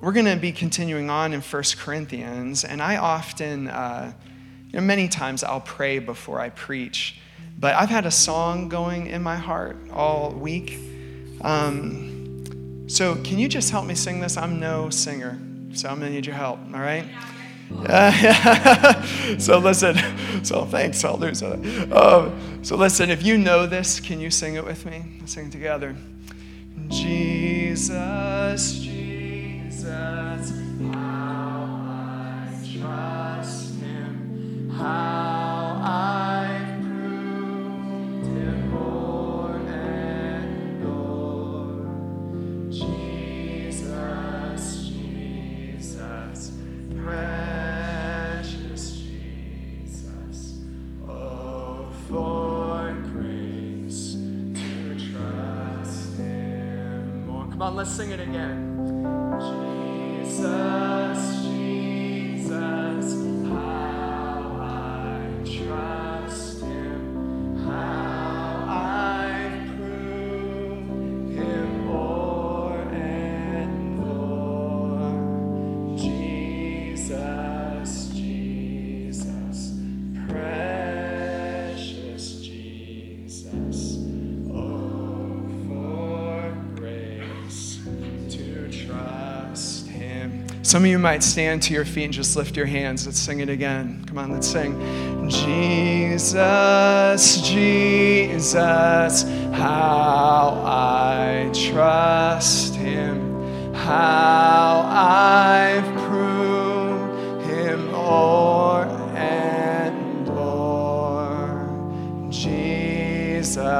we're going to be continuing on in 1 Corinthians, and I often, uh, you know, many times I'll pray before I preach, but I've had a song going in my heart all week. Um, so, can you just help me sing this? I'm no singer, so I'm going to need your help, all right? Uh, so listen, so thanks, I'll do so. Um, so listen, if you know this, can you sing it with me? Let's sing together. Jesus, Jesus, how I trust him, how I've him more and more. Jesus, Jesus, precious Jesus, oh, for grace to trust him more. Come on, let's sing it again. Some of you might stand to your feet and just lift your hands. Let's sing it again. Come on, let's sing. Jesus, Jesus, how I trust him, how I've proved him o'er and o'er. Jesus,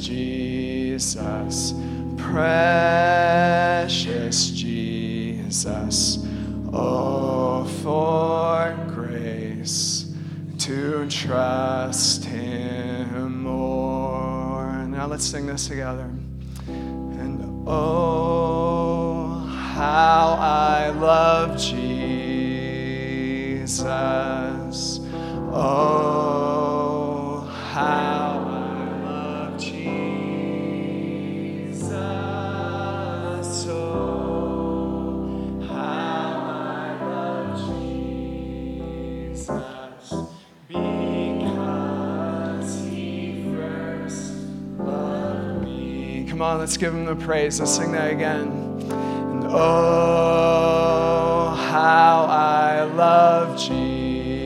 Jesus, precious Jesus, for grace to trust him more. Now let's sing this together. And oh, how I love Jesus. Oh, how Come on, let's give him the praise. Let's sing that again. And oh, how I love Jesus.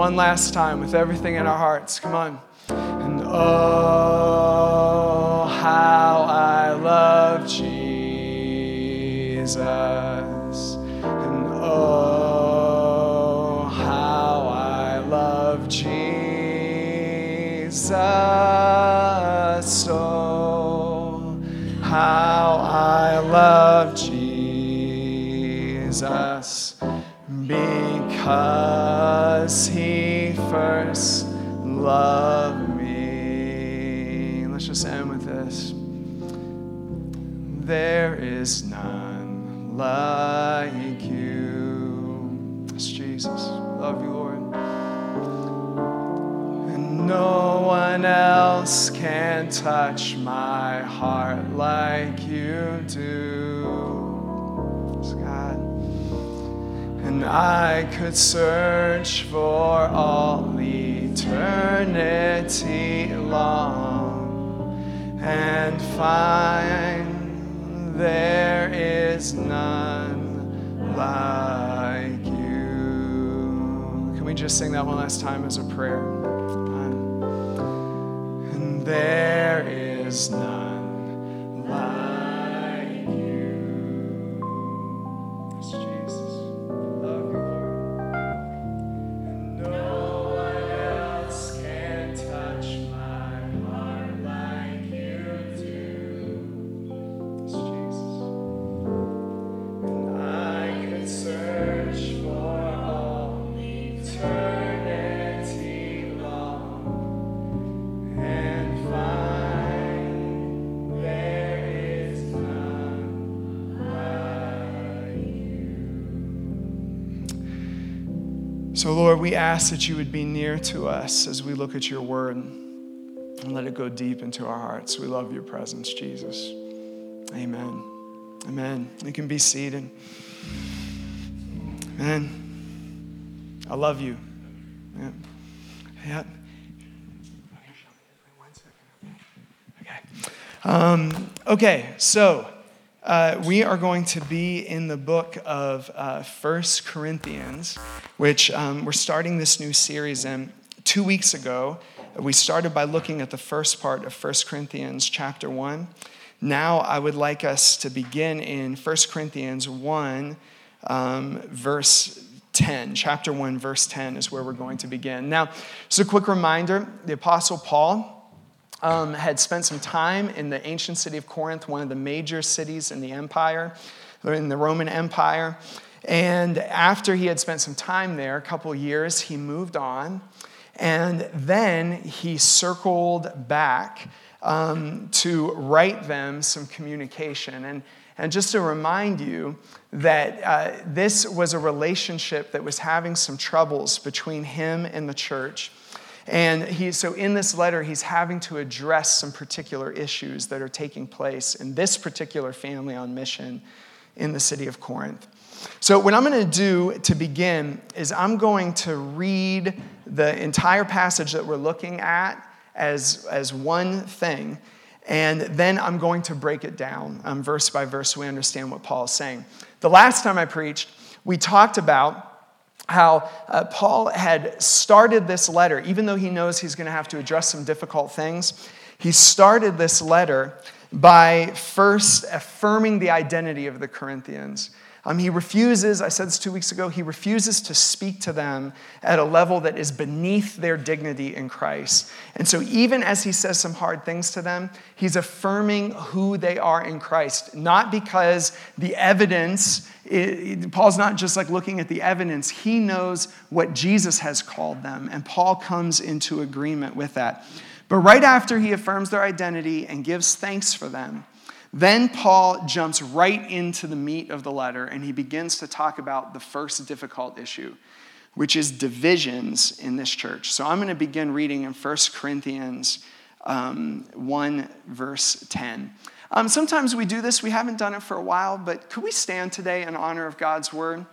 One last time with everything in our hearts. Come on. And oh, how I love Jesus. And oh, how I love Jesus. Oh, how I love Jesus. Because Let's just end with this. There is none like you. It's Jesus. Love you, Lord. And no one else can touch my heart like you do. Yes, God. And I could search for all eternity long and find there is none like you. Can we just sing that one last time as a prayer? And there is none like So, Lord, we ask that you would be near to us as we look at your word and let it go deep into our hearts. We love your presence, Jesus. Amen. Amen. You can be seated. Amen. I love you. Yeah. Okay. Um, okay, so uh, we are going to be in the book of uh, First Corinthians, which um, we're starting this new series in. Two weeks ago, we started by looking at the first part of First Corinthians chapter 1. Now, I would like us to begin in First Corinthians 1, um, verse 10. Chapter 1, verse 10 is where we're going to begin. Now, just a quick reminder the Apostle Paul um, had spent some time in the ancient city of Corinth, one of the major cities in the empire, in the Roman Empire. And after he had spent some time there, a couple years, he moved on. And then he circled back um, to write them some communication. And, and just to remind you that uh, this was a relationship that was having some troubles between him and the church. And he, so in this letter, he's having to address some particular issues that are taking place in this particular family on mission in the city of Corinth. So, what I'm going to do to begin is I'm going to read the entire passage that we're looking at as, as one thing, and then I'm going to break it down um, verse by verse so we understand what Paul is saying. The last time I preached, we talked about how uh, Paul had started this letter, even though he knows he's going to have to address some difficult things, he started this letter by first affirming the identity of the Corinthians. Um, he refuses, I said this two weeks ago, he refuses to speak to them at a level that is beneath their dignity in Christ. And so, even as he says some hard things to them, he's affirming who they are in Christ, not because the evidence, it, Paul's not just like looking at the evidence, he knows what Jesus has called them, and Paul comes into agreement with that. But right after he affirms their identity and gives thanks for them, then Paul jumps right into the meat of the letter and he begins to talk about the first difficult issue, which is divisions in this church. So I'm going to begin reading in 1 Corinthians um, 1, verse 10. Um, sometimes we do this, we haven't done it for a while, but could we stand today in honor of God's word?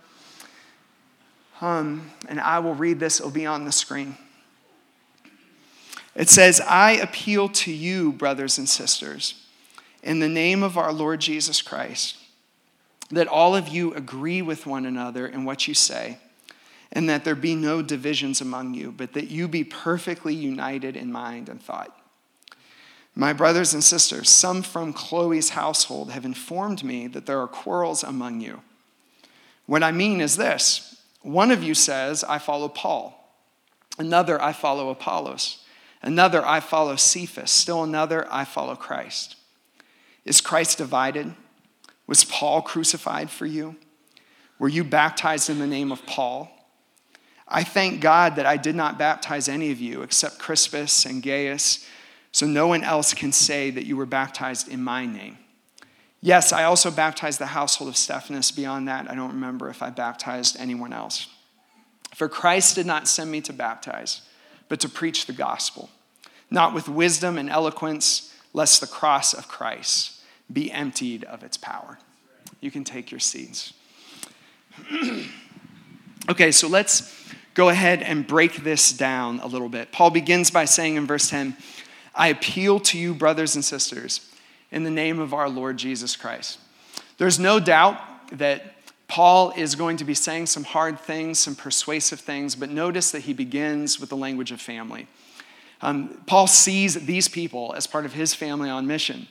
Um, and I will read this, it'll be on the screen. It says, I appeal to you, brothers and sisters in the name of our Lord Jesus Christ, that all of you agree with one another in what you say, and that there be no divisions among you, but that you be perfectly united in mind and thought. My brothers and sisters, some from Chloe's household have informed me that there are quarrels among you. What I mean is this one of you says, I follow Paul, another, I follow Apollos, another, I follow Cephas, still another, I follow Christ. Is Christ divided? Was Paul crucified for you? Were you baptized in the name of Paul? I thank God that I did not baptize any of you except Crispus and Gaius, so no one else can say that you were baptized in my name. Yes, I also baptized the household of Stephanas. Beyond that, I don't remember if I baptized anyone else. For Christ did not send me to baptize, but to preach the gospel, not with wisdom and eloquence, lest the cross of Christ be emptied of its power. You can take your seats. okay, so let's go ahead and break this down a little bit. Paul begins by saying in verse 10 I appeal to you, brothers and sisters, in the name of our Lord Jesus Christ. There's no doubt that Paul is going to be saying some hard things, some persuasive things, but notice that he begins with the language of family. Um, Paul sees these people as part of his family on mission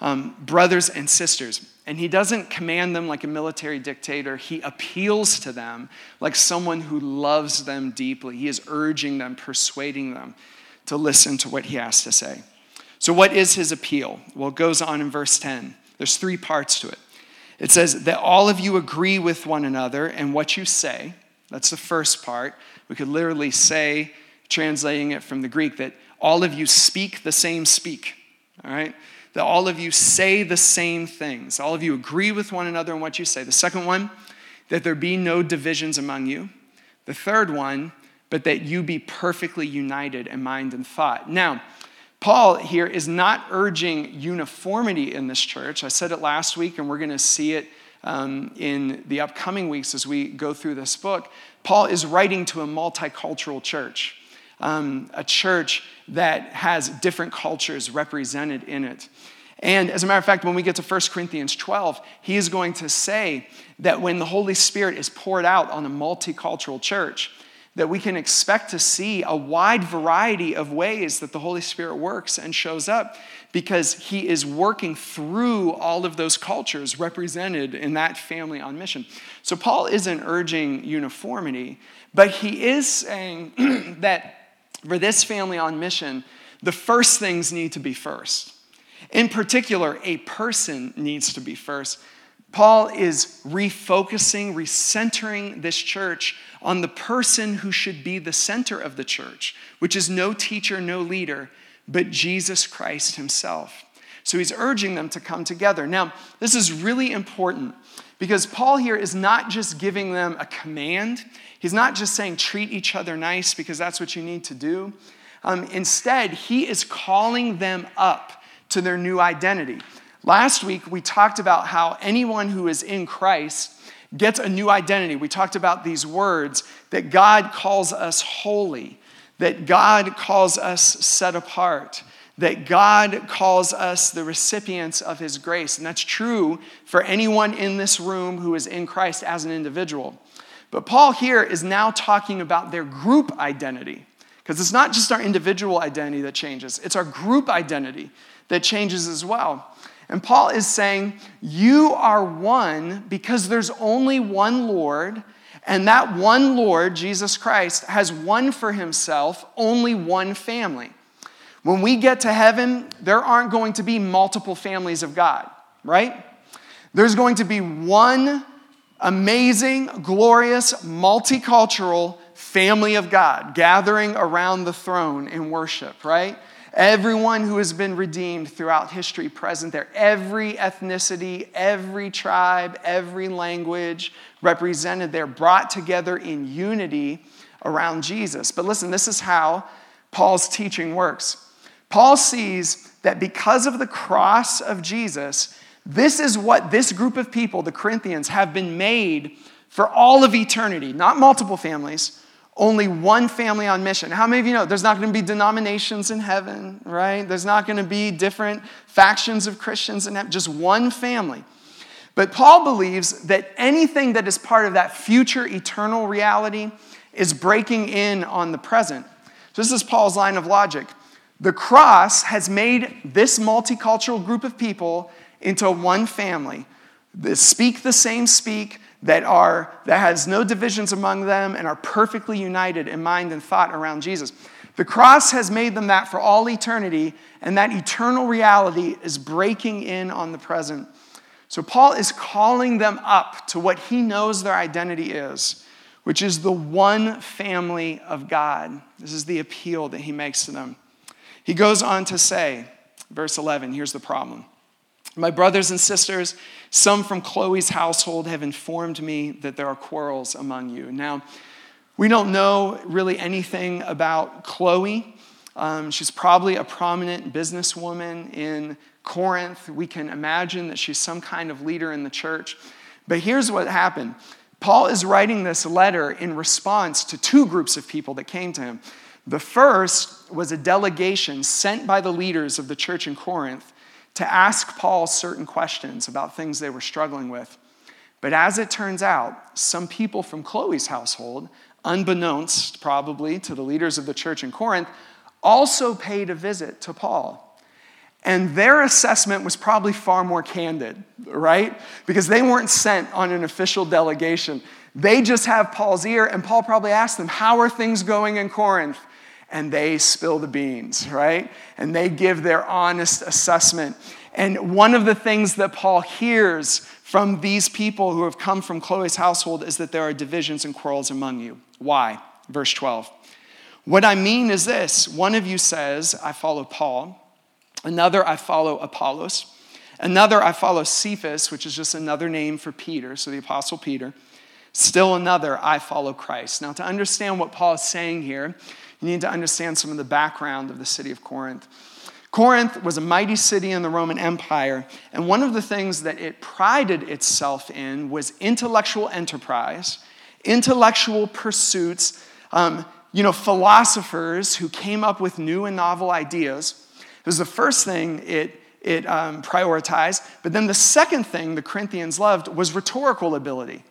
um, brothers and sisters. And he doesn't command them like a military dictator. He appeals to them like someone who loves them deeply. He is urging them, persuading them to listen to what he has to say. So, what is his appeal? Well, it goes on in verse 10. There's three parts to it. It says that all of you agree with one another and what you say. That's the first part. We could literally say, translating it from the Greek, that all of you speak the same speak. All right? That all of you say the same things. All of you agree with one another in what you say. The second one, that there be no divisions among you, The third one, but that you be perfectly united in mind and thought. Now, Paul here is not urging uniformity in this church. I said it last week, and we're going to see it um, in the upcoming weeks as we go through this book. Paul is writing to a multicultural church, um, a church that has different cultures represented in it. And as a matter of fact, when we get to 1 Corinthians 12, he is going to say that when the Holy Spirit is poured out on a multicultural church, that we can expect to see a wide variety of ways that the Holy Spirit works and shows up because he is working through all of those cultures represented in that family on mission. So Paul isn't urging uniformity, but he is saying that for this family on mission, the first things need to be first. In particular, a person needs to be first. Paul is refocusing, recentering this church on the person who should be the center of the church, which is no teacher, no leader, but Jesus Christ himself. So he's urging them to come together. Now, this is really important because Paul here is not just giving them a command, he's not just saying treat each other nice because that's what you need to do. Um, instead, he is calling them up to their new identity. Last week, we talked about how anyone who is in Christ gets a new identity. We talked about these words that God calls us holy, that God calls us set apart, that God calls us the recipients of his grace. And that's true for anyone in this room who is in Christ as an individual. But Paul here is now talking about their group identity. Because it's not just our individual identity that changes, it's our group identity that changes as well. And Paul is saying, You are one because there's only one Lord, and that one Lord, Jesus Christ, has one for himself, only one family. When we get to heaven, there aren't going to be multiple families of God, right? There's going to be one amazing, glorious, multicultural family of God gathering around the throne in worship, right? Everyone who has been redeemed throughout history present there. Every ethnicity, every tribe, every language represented there, brought together in unity around Jesus. But listen, this is how Paul's teaching works. Paul sees that because of the cross of Jesus, this is what this group of people, the Corinthians, have been made for all of eternity, not multiple families only one family on mission. How many of you know there's not going to be denominations in heaven, right? There's not going to be different factions of Christians in heaven, just one family. But Paul believes that anything that is part of that future eternal reality is breaking in on the present. So this is Paul's line of logic. The cross has made this multicultural group of people into one family. that speak the same speak, that are that has no divisions among them and are perfectly united in mind and thought around Jesus. The cross has made them that for all eternity, and that eternal reality is breaking in on the present. So Paul is calling them up to what he knows their identity is, which is the one family of God. This is the appeal that he makes to them. He goes on to say, verse 11, here's the problem. My brothers and sisters, some from Chloe's household have informed me that there are quarrels among you. Now, we don't know really anything about Chloe. Um, she's probably a prominent businesswoman in Corinth. We can imagine that she's some kind of leader in the church. But here's what happened Paul is writing this letter in response to two groups of people that came to him. The first was a delegation sent by the leaders of the church in Corinth to ask Paul certain questions about things they were struggling with. But as it turns out, some people from Chloe's household, unbeknownst probably to the leaders of the church in Corinth, also paid a visit to Paul. And their assessment was probably far more candid, right? Because they weren't sent on an official delegation. They just have Paul's ear, and Paul probably asked them, How are things going in Corinth? And they spill the beans, right? And they give their honest assessment. And one of the things that Paul hears from these people who have come from Chloe's household is that there are divisions and quarrels among you. Why? Verse 12. What I mean is this one of you says, I follow Paul, another, I follow Apollos, another, I follow Cephas, which is just another name for Peter, so the Apostle Peter. Still another, I follow Christ. Now, to understand what Paul is saying here, you need to understand some of the background of the city of Corinth. Corinth was a mighty city in the Roman Empire, and one of the things that it prided itself in was intellectual enterprise, intellectual pursuits, um, you know, philosophers who came up with new and novel ideas. It was the first thing it, it um, prioritized. But then the second thing the Corinthians loved was rhetorical ability.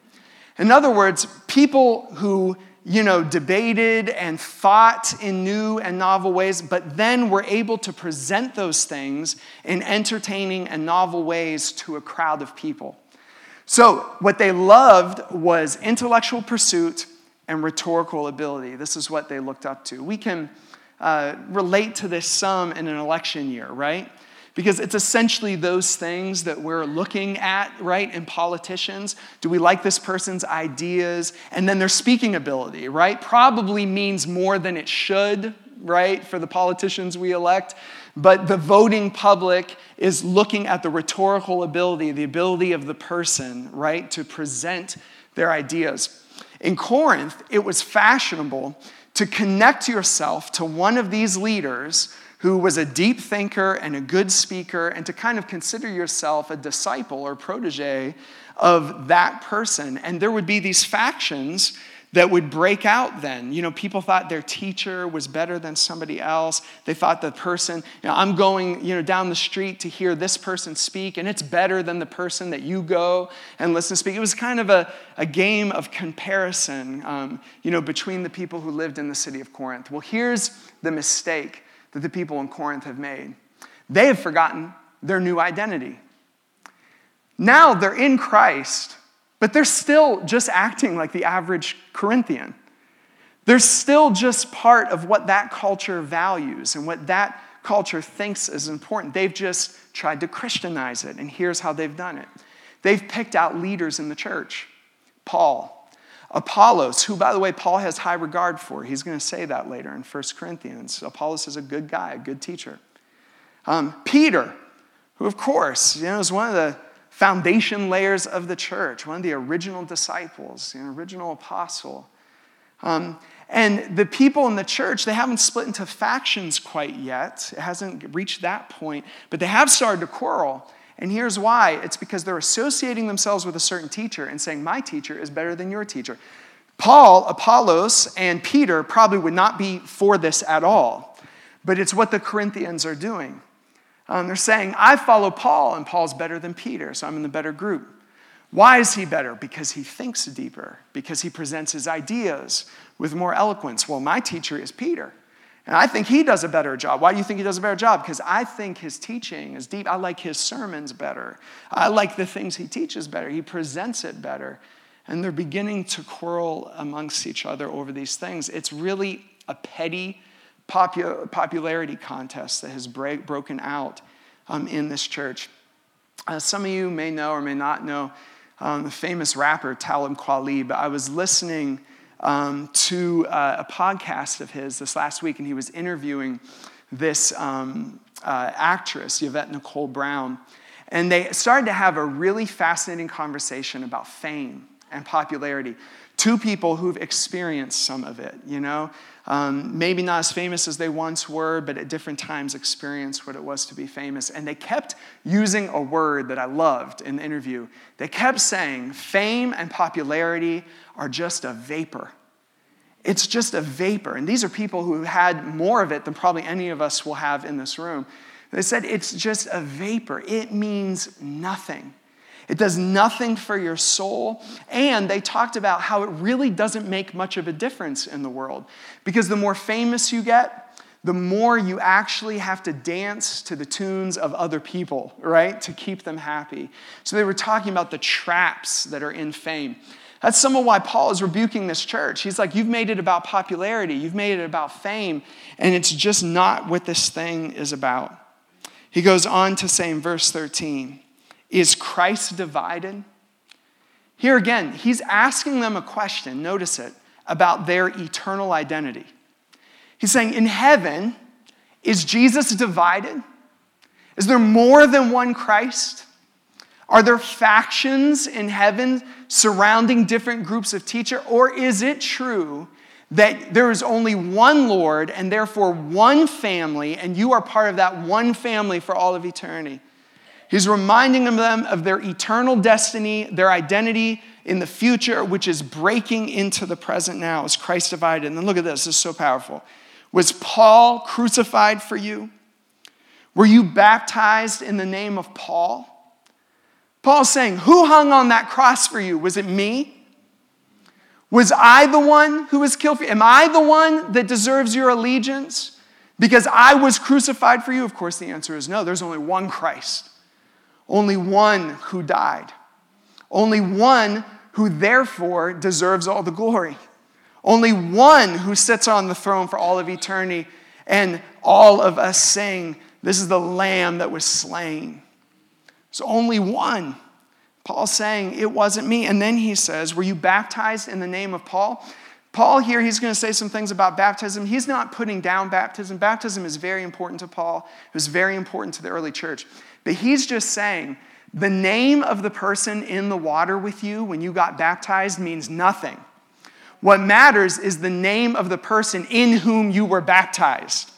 In other words, people who you know, debated and thought in new and novel ways, but then were able to present those things in entertaining and novel ways to a crowd of people. So, what they loved was intellectual pursuit and rhetorical ability. This is what they looked up to. We can uh, relate to this some in an election year, right? Because it's essentially those things that we're looking at, right, in politicians. Do we like this person's ideas? And then their speaking ability, right? Probably means more than it should, right, for the politicians we elect. But the voting public is looking at the rhetorical ability, the ability of the person, right, to present their ideas. In Corinth, it was fashionable to connect yourself to one of these leaders who was a deep thinker and a good speaker, and to kind of consider yourself a disciple or protege of that person. And there would be these factions that would break out then. You know, people thought their teacher was better than somebody else. They thought the person, you know, I'm going, you know, down the street to hear this person speak, and it's better than the person that you go and listen to speak. It was kind of a, a game of comparison, um, you know, between the people who lived in the city of Corinth. Well, here's the mistake that the people in Corinth have made. They have forgotten their new identity. Now they're in Christ, but they're still just acting like the average Corinthian. They're still just part of what that culture values and what that culture thinks is important. They've just tried to Christianize it, and here's how they've done it. They've picked out leaders in the church Paul, Apollos, who, by the way, Paul has high regard for. He's going to say that later in 1 Corinthians. Apollos is a good guy, a good teacher. Um, Peter, who, of course, you know, is one of the foundation layers of the church, one of the original disciples, an original apostle. Um, and the people in the church, they haven't split into factions quite yet. It hasn't reached that point, but they have started to quarrel. And here's why it's because they're associating themselves with a certain teacher and saying, My teacher is better than your teacher. Paul, Apollos, and Peter probably would not be for this at all, but it's what the Corinthians are doing. Um, they're saying, I follow Paul, and Paul's better than Peter, so I'm in the better group. Why is he better? Because he thinks deeper, because he presents his ideas with more eloquence. Well, my teacher is Peter. And I think he does a better job. Why do you think he does a better job? Because I think his teaching is deep. I like his sermons better. I like the things he teaches better. He presents it better. And they're beginning to quarrel amongst each other over these things. It's really a petty popularity contest that has break, broken out um, in this church. Uh, some of you may know or may not know um, the famous rapper Talib Kweli, but I was listening um, to uh, a podcast of his this last week, and he was interviewing this um, uh, actress, Yvette Nicole Brown. And they started to have a really fascinating conversation about fame and popularity. Two people who've experienced some of it, you know? Um, maybe not as famous as they once were, but at different times experienced what it was to be famous. And they kept using a word that I loved in the interview. They kept saying, fame and popularity are just a vapor. It's just a vapor. And these are people who had more of it than probably any of us will have in this room. They said it's just a vapor, it means nothing. It does nothing for your soul. And they talked about how it really doesn't make much of a difference in the world. Because the more famous you get, the more you actually have to dance to the tunes of other people, right? To keep them happy. So they were talking about the traps that are in fame. That's some of why Paul is rebuking this church. He's like, You've made it about popularity, you've made it about fame, and it's just not what this thing is about. He goes on to say in verse 13, Is Christ divided? Here again, he's asking them a question, notice it, about their eternal identity. He's saying, In heaven, is Jesus divided? Is there more than one Christ? Are there factions in heaven surrounding different groups of teacher? Or is it true that there is only one Lord and therefore one family, and you are part of that one family for all of eternity? He's reminding them of their eternal destiny, their identity in the future, which is breaking into the present now as Christ divided. And then look at this, this is so powerful. Was Paul crucified for you? Were you baptized in the name of Paul? Paul's saying, Who hung on that cross for you? Was it me? Was I the one who was killed for you? Am I the one that deserves your allegiance? Because I was crucified for you? Of course, the answer is no. There's only one Christ, only one who died, only one who therefore deserves all the glory, only one who sits on the throne for all of eternity, and all of us sing, This is the Lamb that was slain. There's only one. Paul's saying, It wasn't me. And then he says, Were you baptized in the name of Paul? Paul here, he's going to say some things about baptism. He's not putting down baptism. Baptism is very important to Paul, it was very important to the early church. But he's just saying, the name of the person in the water with you when you got baptized means nothing. What matters is the name of the person in whom you were baptized.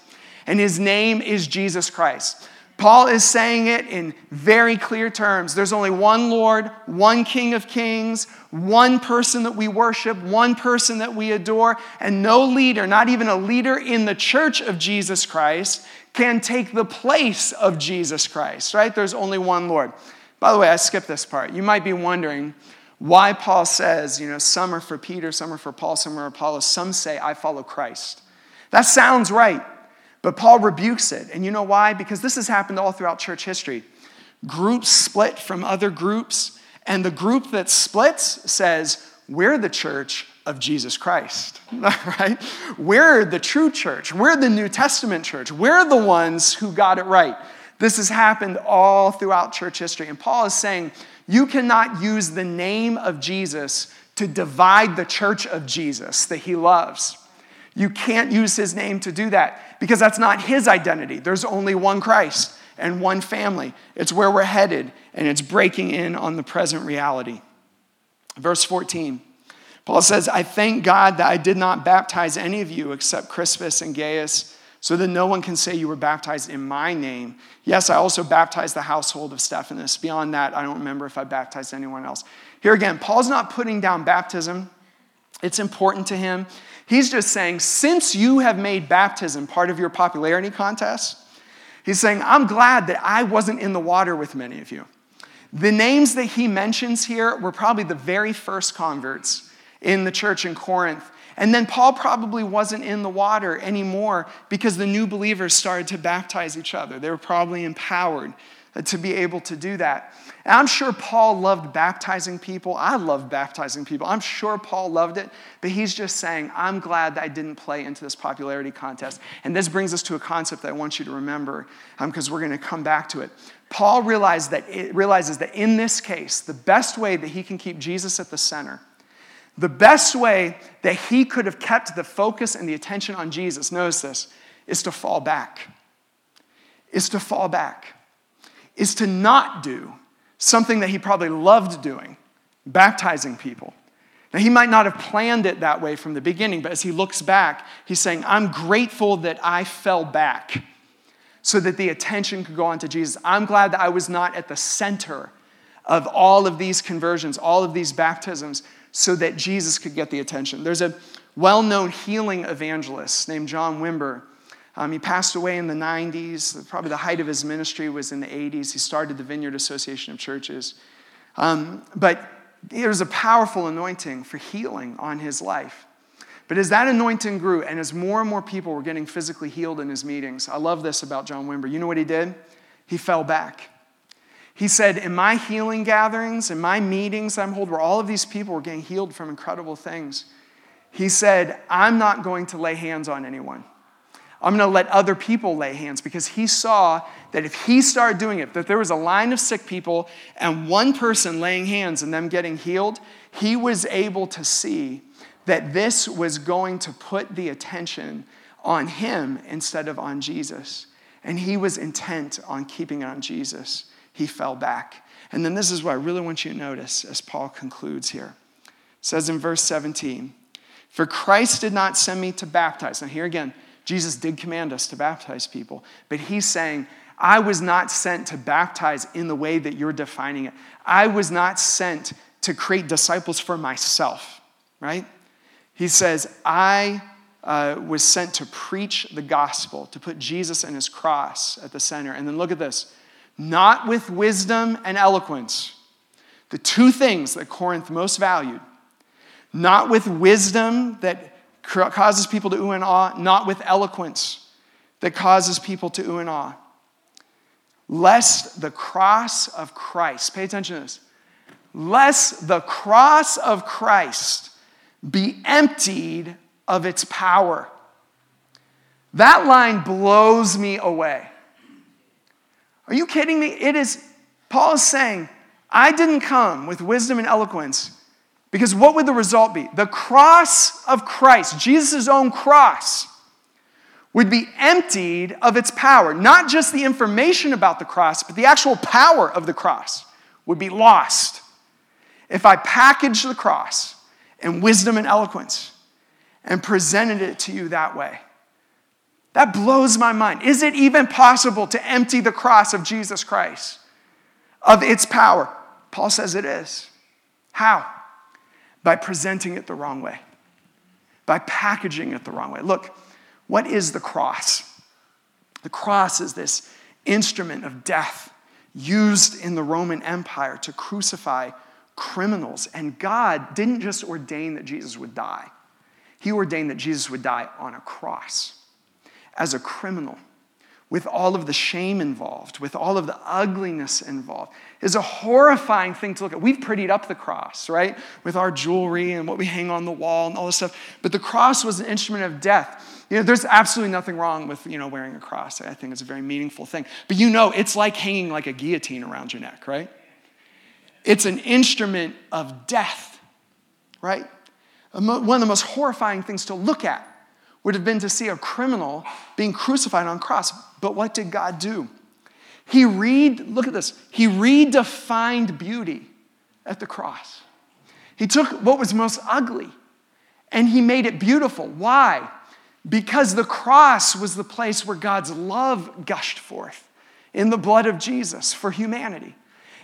And his name is Jesus Christ. Paul is saying it in very clear terms. There's only one Lord, one King of Kings, one person that we worship, one person that we adore, and no leader, not even a leader in the church of Jesus Christ, can take the place of Jesus Christ, right? There's only one Lord. By the way, I skipped this part. You might be wondering why Paul says, you know, some are for Peter, some are for Paul, some are for Apollos, some say, I follow Christ. That sounds right. But Paul rebukes it. And you know why? Because this has happened all throughout church history. Groups split from other groups, and the group that splits says, We're the church of Jesus Christ, right? We're the true church. We're the New Testament church. We're the ones who got it right. This has happened all throughout church history. And Paul is saying, You cannot use the name of Jesus to divide the church of Jesus that he loves. You can't use his name to do that because that's not his identity. There's only one Christ and one family. It's where we're headed, and it's breaking in on the present reality. Verse 14, Paul says, I thank God that I did not baptize any of you except Crispus and Gaius, so that no one can say you were baptized in my name. Yes, I also baptized the household of Stephanas. Beyond that, I don't remember if I baptized anyone else. Here again, Paul's not putting down baptism, it's important to him. He's just saying, since you have made baptism part of your popularity contest, he's saying, I'm glad that I wasn't in the water with many of you. The names that he mentions here were probably the very first converts in the church in Corinth. And then Paul probably wasn't in the water anymore because the new believers started to baptize each other. They were probably empowered to be able to do that. And I'm sure Paul loved baptizing people. I love baptizing people. I'm sure Paul loved it, but he's just saying, I'm glad that I didn't play into this popularity contest. And this brings us to a concept that I want you to remember because um, we're going to come back to it. Paul realized that it, realizes that in this case, the best way that he can keep Jesus at the center, the best way that he could have kept the focus and the attention on Jesus, notice this, is to fall back. Is to fall back. Is to not do something that he probably loved doing, baptizing people. Now, he might not have planned it that way from the beginning, but as he looks back, he's saying, I'm grateful that I fell back so that the attention could go on to Jesus. I'm glad that I was not at the center of all of these conversions, all of these baptisms, so that Jesus could get the attention. There's a well known healing evangelist named John Wimber um, he passed away in the 90s. Probably the height of his ministry was in the 80s. He started the Vineyard Association of Churches. Um, but was a powerful anointing for healing on his life. But as that anointing grew, and as more and more people were getting physically healed in his meetings, I love this about John Wimber. You know what he did? He fell back. He said, In my healing gatherings, in my meetings I'm holding, where all of these people were getting healed from incredible things, he said, I'm not going to lay hands on anyone. I'm going to let other people lay hands because he saw that if he started doing it, that there was a line of sick people and one person laying hands and them getting healed, he was able to see that this was going to put the attention on him instead of on Jesus. And he was intent on keeping it on Jesus. He fell back. And then this is what I really want you to notice as Paul concludes here. It says in verse 17, For Christ did not send me to baptize. Now, here again, Jesus did command us to baptize people, but he's saying, I was not sent to baptize in the way that you're defining it. I was not sent to create disciples for myself, right? He says, I uh, was sent to preach the gospel, to put Jesus and his cross at the center. And then look at this not with wisdom and eloquence, the two things that Corinth most valued, not with wisdom that causes people to ooh and ah, not with eloquence that causes people to ooh and ah. Lest the cross of Christ, pay attention to this, lest the cross of Christ be emptied of its power. That line blows me away. Are you kidding me? It is, Paul is saying, I didn't come with wisdom and eloquence because what would the result be? The cross of Christ, Jesus' own cross, would be emptied of its power. Not just the information about the cross, but the actual power of the cross would be lost if I packaged the cross in wisdom and eloquence and presented it to you that way. That blows my mind. Is it even possible to empty the cross of Jesus Christ of its power? Paul says it is. How? By presenting it the wrong way, by packaging it the wrong way. Look, what is the cross? The cross is this instrument of death used in the Roman Empire to crucify criminals. And God didn't just ordain that Jesus would die, He ordained that Jesus would die on a cross as a criminal with all of the shame involved, with all of the ugliness involved, is a horrifying thing to look at. We've prettied up the cross, right? With our jewelry and what we hang on the wall and all this stuff. But the cross was an instrument of death. You know, there's absolutely nothing wrong with, you know, wearing a cross. I think it's a very meaningful thing. But you know, it's like hanging like a guillotine around your neck, right? It's an instrument of death, right? One of the most horrifying things to look at would have been to see a criminal being crucified on cross. But what did God do? He read, look at this, he redefined beauty at the cross. He took what was most ugly and he made it beautiful. Why? Because the cross was the place where God's love gushed forth in the blood of Jesus for humanity.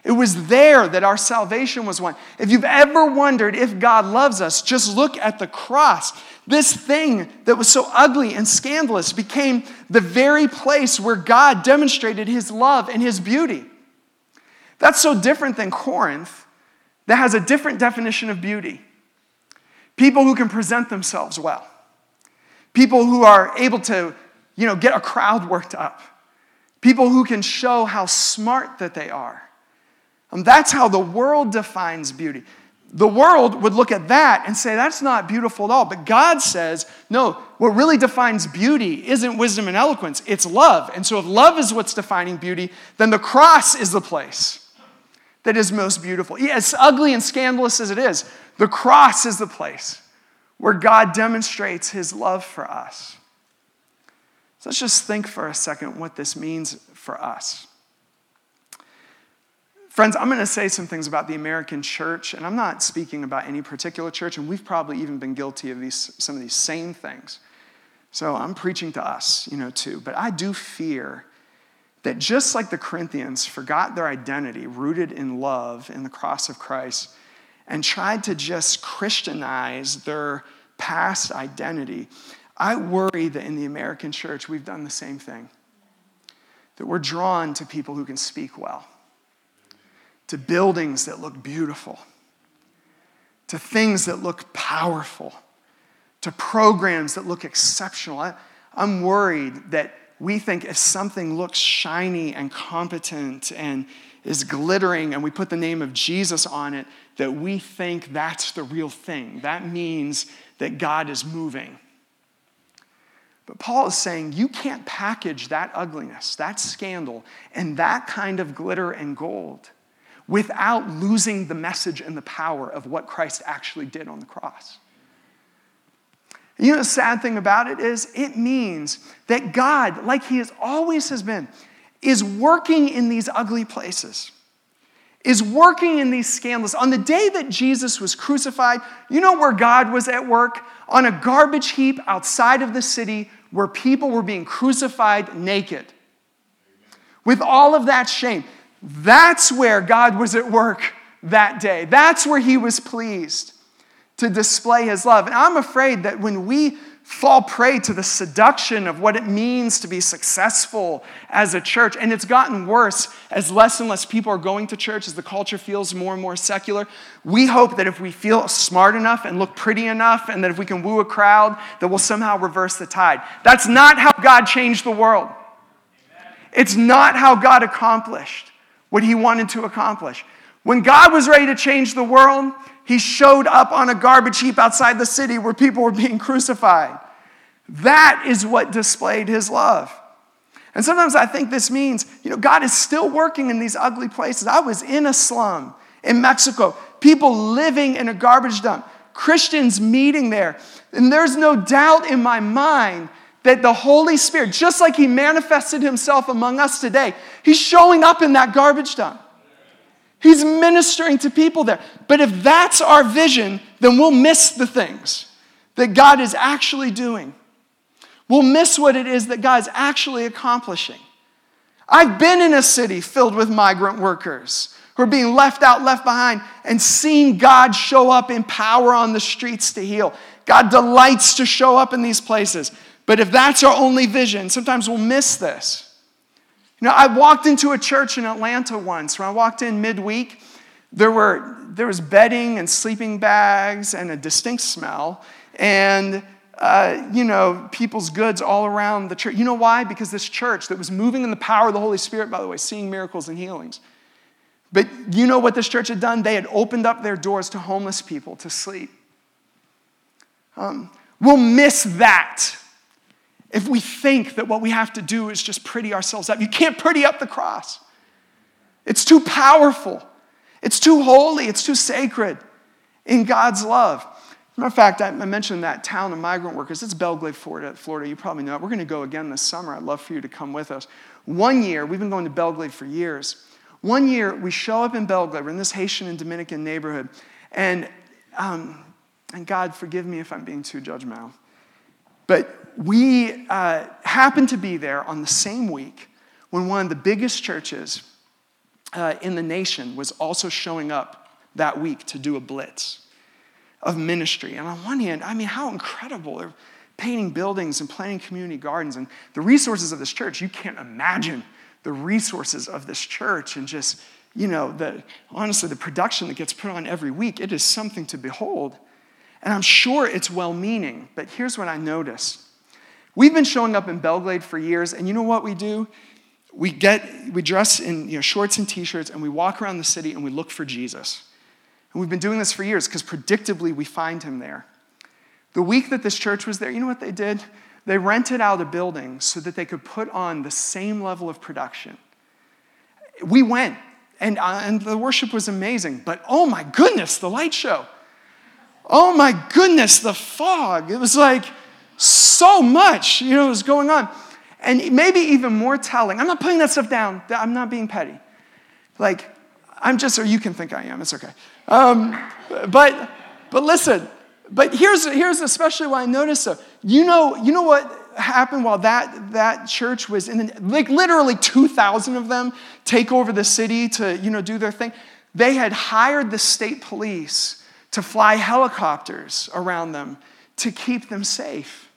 It was there that our salvation was won. If you've ever wondered if God loves us, just look at the cross. This thing that was so ugly and scandalous became the very place where God demonstrated his love and his beauty. That's so different than Corinth, that has a different definition of beauty. People who can present themselves well, people who are able to, you know, get a crowd worked up, people who can show how smart that they are and that's how the world defines beauty. The world would look at that and say, that's not beautiful at all. But God says, no, what really defines beauty isn't wisdom and eloquence, it's love. And so if love is what's defining beauty, then the cross is the place that is most beautiful. As ugly and scandalous as it is, the cross is the place where God demonstrates his love for us. So let's just think for a second what this means for us. Friends, I'm going to say some things about the American church, and I'm not speaking about any particular church, and we've probably even been guilty of these, some of these same things. So I'm preaching to us, you know, too. But I do fear that just like the Corinthians forgot their identity, rooted in love in the cross of Christ, and tried to just Christianize their past identity, I worry that in the American church we've done the same thing. That we're drawn to people who can speak well to buildings that look beautiful, to things that look powerful, to programs that look exceptional. I, am worried that we think if something looks shiny and competent and is glittering and we put the name of Jesus on it, that we think that's the real thing. That means that God is moving. But Paul is saying you can't package that ugliness, that scandal, and that kind of glitter and gold without losing the message and the power of what Christ actually did on the cross. You know, the sad thing about it is, it means that God, like He has always has been, is working in these ugly places, is working in these scandals. On the day that Jesus was crucified, you know where God was at work? On a garbage heap outside of the city where people were being crucified naked. With all of that shame. That's where God was at work that day. That's where he was pleased to display his love. And I'm afraid that when we fall prey to the seduction of what it means to be successful as a church. And it's gotten worse as less and less people are going to church, as the culture feels more and more secular. We hope that if we feel smart enough and look pretty enough, and that if we can woo a crowd, that we'll somehow reverse the tide. That's not how God changed the world. It's not how God accomplished what he wanted to accomplish. When God was ready to change the world, he showed up on a garbage heap outside the city where people were being crucified. That is what displayed his love. And sometimes I think this means, you know, God is still working in these ugly places. I was in a slum in Mexico, people living in a garbage dump, Christians meeting there. And there's no doubt in my mind that the Holy Spirit, just like He manifested Himself among us today, He's showing up in that garbage dump. He's ministering to people there. But if that's our vision, then we'll miss the things that God is actually doing. We'll miss what it is that God's actually accomplishing. I've been in a city filled with migrant workers who are being left out, left behind, and seen God show up in power on the streets to heal. God delights to show up in these places. But if that's our only vision, sometimes we'll miss this. You know, I walked into a church in Atlanta once. When I walked in midweek, there, were, there was bedding and sleeping bags and a distinct smell. And, uh, you know, people's goods all around the church. You know why? Because this church that was moving in the power of the Holy Spirit, by the way, seeing miracles and healings. But you know what this church had done? They had opened up their doors to homeless people to sleep. Um, we'll miss that if we think that what we have to do is just pretty ourselves up. You can't pretty up the cross, it's too powerful, it's too holy, it's too sacred in God's love. matter of fact, I mentioned that town of migrant workers. It's Belle Glade, Florida. Florida. You probably know it. We're going to go again this summer. I'd love for you to come with us. One year, we've been going to Belle Glade for years. One year, we show up in Belle Glade. We're in this Haitian and Dominican neighborhood. And, um, and God, forgive me if I'm being too judgmental. But we uh, happened to be there on the same week when one of the biggest churches uh, in the nation was also showing up that week to do a blitz of ministry. And on one hand, I mean, how incredible. They're painting buildings and planting community gardens. And the resources of this church, you can't imagine the resources of this church and just, you know, the, honestly, the production that gets put on every week. It is something to behold. And I'm sure it's well meaning, but here's what I noticed We've been showing up in Belle Glade for years, and you know what we do? We get we dress in you know, shorts and t-shirts and we walk around the city and we look for Jesus. And we've been doing this for years because predictably we find him there. The week that this church was there, you know what they did? They rented out a building so that they could put on the same level of production. We went, and, uh, and the worship was amazing, but oh my goodness, the light show. Oh my goodness, the fog. It was like, so much, you know, was going on. And maybe even more telling, I'm not putting that stuff down, I'm not being petty. Like, I'm just, or you can think I am, it's okay. Um, but, but listen, but here's, here's especially why I noticed. You know, you know what happened while that, that church was in, the, like literally 2,000 of them take over the city to, you know, do their thing? They had hired the state police to fly helicopters around them to keep them safe.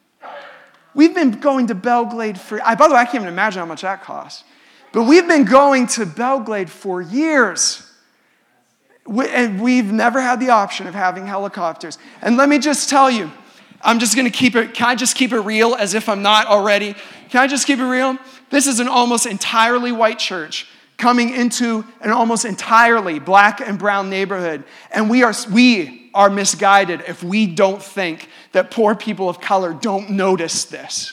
We've been going to Belle Glade for, I, by the way, I can't even imagine how much that costs. But we've been going to Belle Glade for years. We, and we've never had the option of having helicopters. And let me just tell you, I'm just gonna keep it, can I just keep it real as if I'm not already? Can I just keep it real? This is an almost entirely white church coming into an almost entirely black and brown neighborhood. And we are, we are misguided if we don't think that poor people of color don't notice this.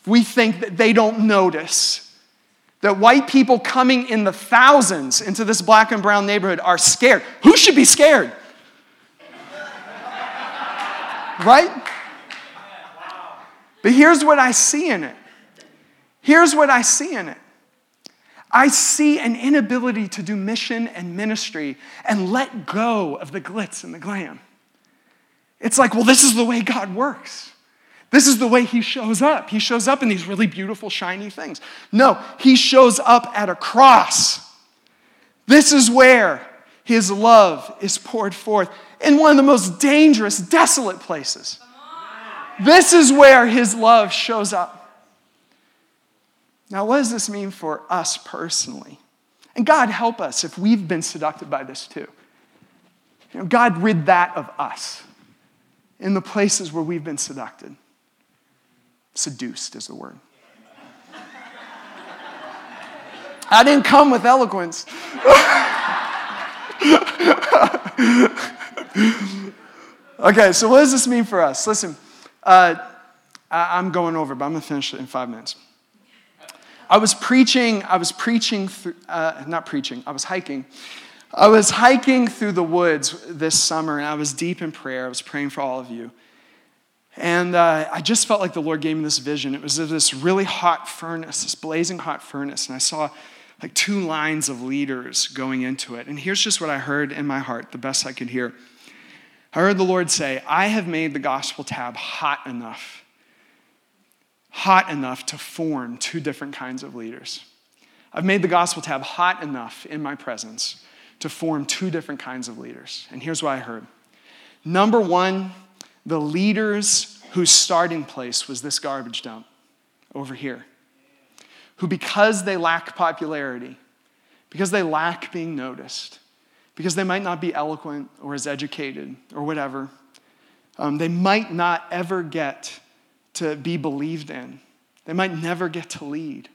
If We think that they don't notice that white people coming in the thousands into this black and brown neighborhood are scared. Who should be scared? Right? But here's what I see in it. Here's what I see in it. I see an inability to do mission and ministry and let go of the glitz and the glam. It's like, well, this is the way God works. This is the way he shows up. He shows up in these really beautiful, shiny things. No, he shows up at a cross. This is where his love is poured forth in one of the most dangerous, desolate places. This is where his love shows up. Now, what does this mean for us personally? And God help us if we've been seduced by this too. You know, God rid that of us in the places where we've been seduced. Seduced is the word. I didn't come with eloquence. okay, so what does this mean for us? Listen, uh, I'm going over, but I'm going to finish it in five minutes. I was preaching, I was preaching, uh, not preaching, I was hiking. I was hiking through the woods this summer and I was deep in prayer. I was praying for all of you. And uh, I just felt like the Lord gave me this vision. It was this really hot furnace, this blazing hot furnace. And I saw like two lines of leaders going into it. And here's just what I heard in my heart, the best I could hear. I heard the Lord say, I have made the gospel tab hot enough, hot enough to form two different kinds of leaders. I've made the gospel tab hot enough in my presence to form two different kinds of leaders. And here's what I heard. Number one, the leaders whose starting place was this garbage dump over here who, because they lack popularity, because they lack being noticed, because they might not be eloquent or as educated or whatever, um, they might not ever get to be believed in. They might never get to lead.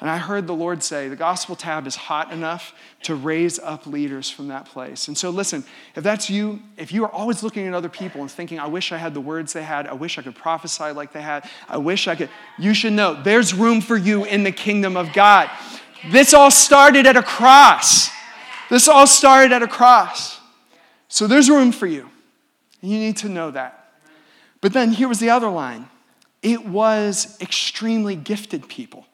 And I heard the Lord say, the gospel tab is hot enough to raise up leaders from that place. And so, listen, if that's you, if you are always looking at other people and thinking, I wish I had the words they had, I wish I could prophesy like they had, I wish I could, you should know there's room for you in the kingdom of God. This all started at a cross. This all started at a cross. So there's room for you. And you need to know that. But then here was the other line it was extremely gifted people.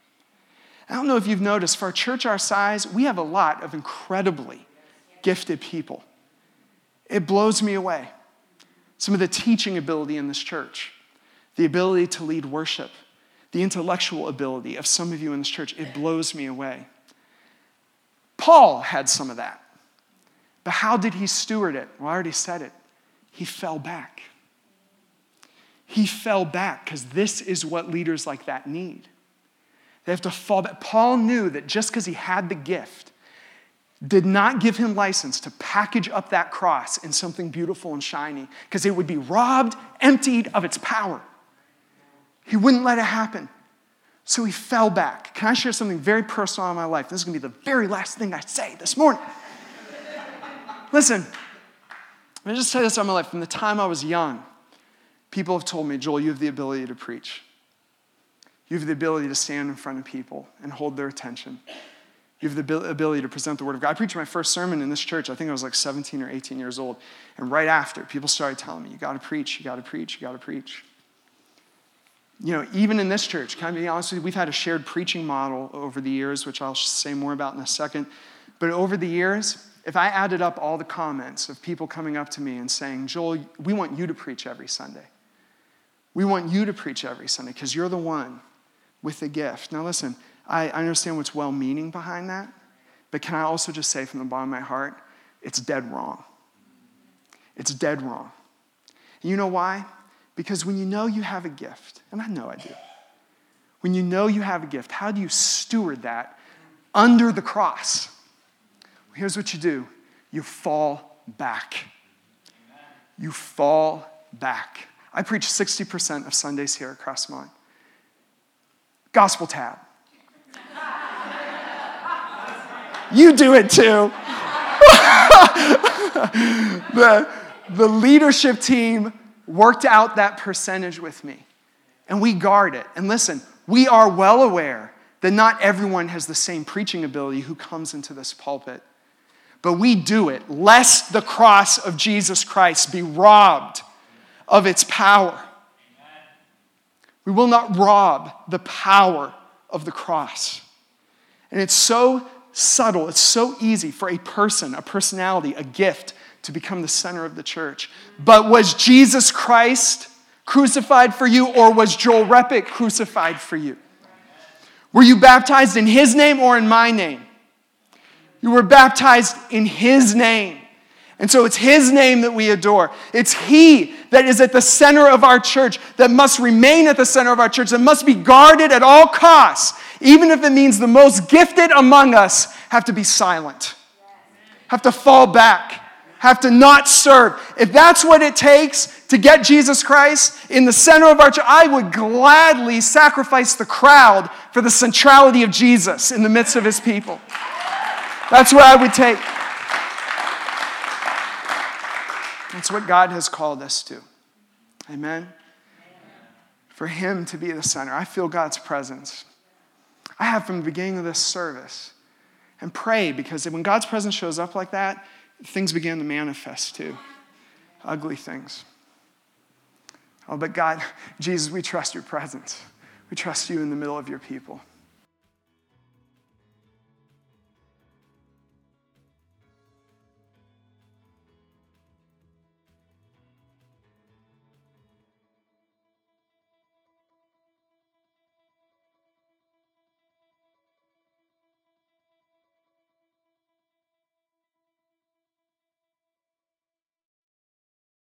I don't know if you've noticed, for a church our size, we have a lot of incredibly gifted people. It blows me away. Some of the teaching ability in this church, the ability to lead worship, the intellectual ability of some of you in this church, it blows me away. Paul had some of that. But how did he steward it? Well, I already said it. He fell back. He fell back because this is what leaders like that need. They have to fall back. Paul knew that just because he had the gift did not give him license to package up that cross in something beautiful and shiny because it would be robbed, emptied of its power. He wouldn't let it happen. So he fell back. Can I share something very personal in my life? This is going to be the very last thing I say this morning. Listen, let me just tell you this on my life. From the time I was young, people have told me, Joel, you have the ability to preach. You have the ability to stand in front of people and hold their attention. You have the ability to present the Word of God. I preached my first sermon in this church. I think I was like 17 or 18 years old. And right after, people started telling me, You got to preach, you got to preach, you got to preach. You know, even in this church, can I be honest with you? We've had a shared preaching model over the years, which I'll say more about in a second. But over the years, if I added up all the comments of people coming up to me and saying, Joel, we want you to preach every Sunday. We want you to preach every Sunday because you're the one with the gift. Now, listen, I understand what's well meaning behind that, but can I also just say from the bottom of my heart, it's dead wrong. It's dead wrong. And you know why? Because when you know you have a gift, and I know I do, when you know you have a gift, how do you steward that under the cross? Here's what you do you fall back. You fall back. I preach 60% of Sundays here at Crossmont. Gospel tab. you do it too. the, the leadership team worked out that percentage with me, and we guard it. And listen, we are well aware that not everyone has the same preaching ability who comes into this pulpit. But we do it lest the cross of Jesus Christ be robbed of its power. We will not rob the power of the cross. And it's so subtle, it's so easy for a person, a personality, a gift to become the center of the church. But was Jesus Christ crucified for you, or was Joel Repic crucified for you? Were you baptized in his name or in my name? You were baptized in his name. And so it's his name that we adore. It's he that is at the center of our church, that must remain at the center of our church, that must be guarded at all costs, even if it means the most gifted among us have to be silent, have to fall back, have to not serve. If that's what it takes to get Jesus Christ in the center of our church, I would gladly sacrifice the crowd for the centrality of Jesus in the midst of his people. That's what I would take. That's what God has called us to. Amen. For Him to be the center. I feel God's presence. I have from the beginning of this service. And pray because when God's presence shows up like that, things begin to manifest too. Ugly things. Oh, but God, Jesus, we trust your presence. We trust you in the middle of your people.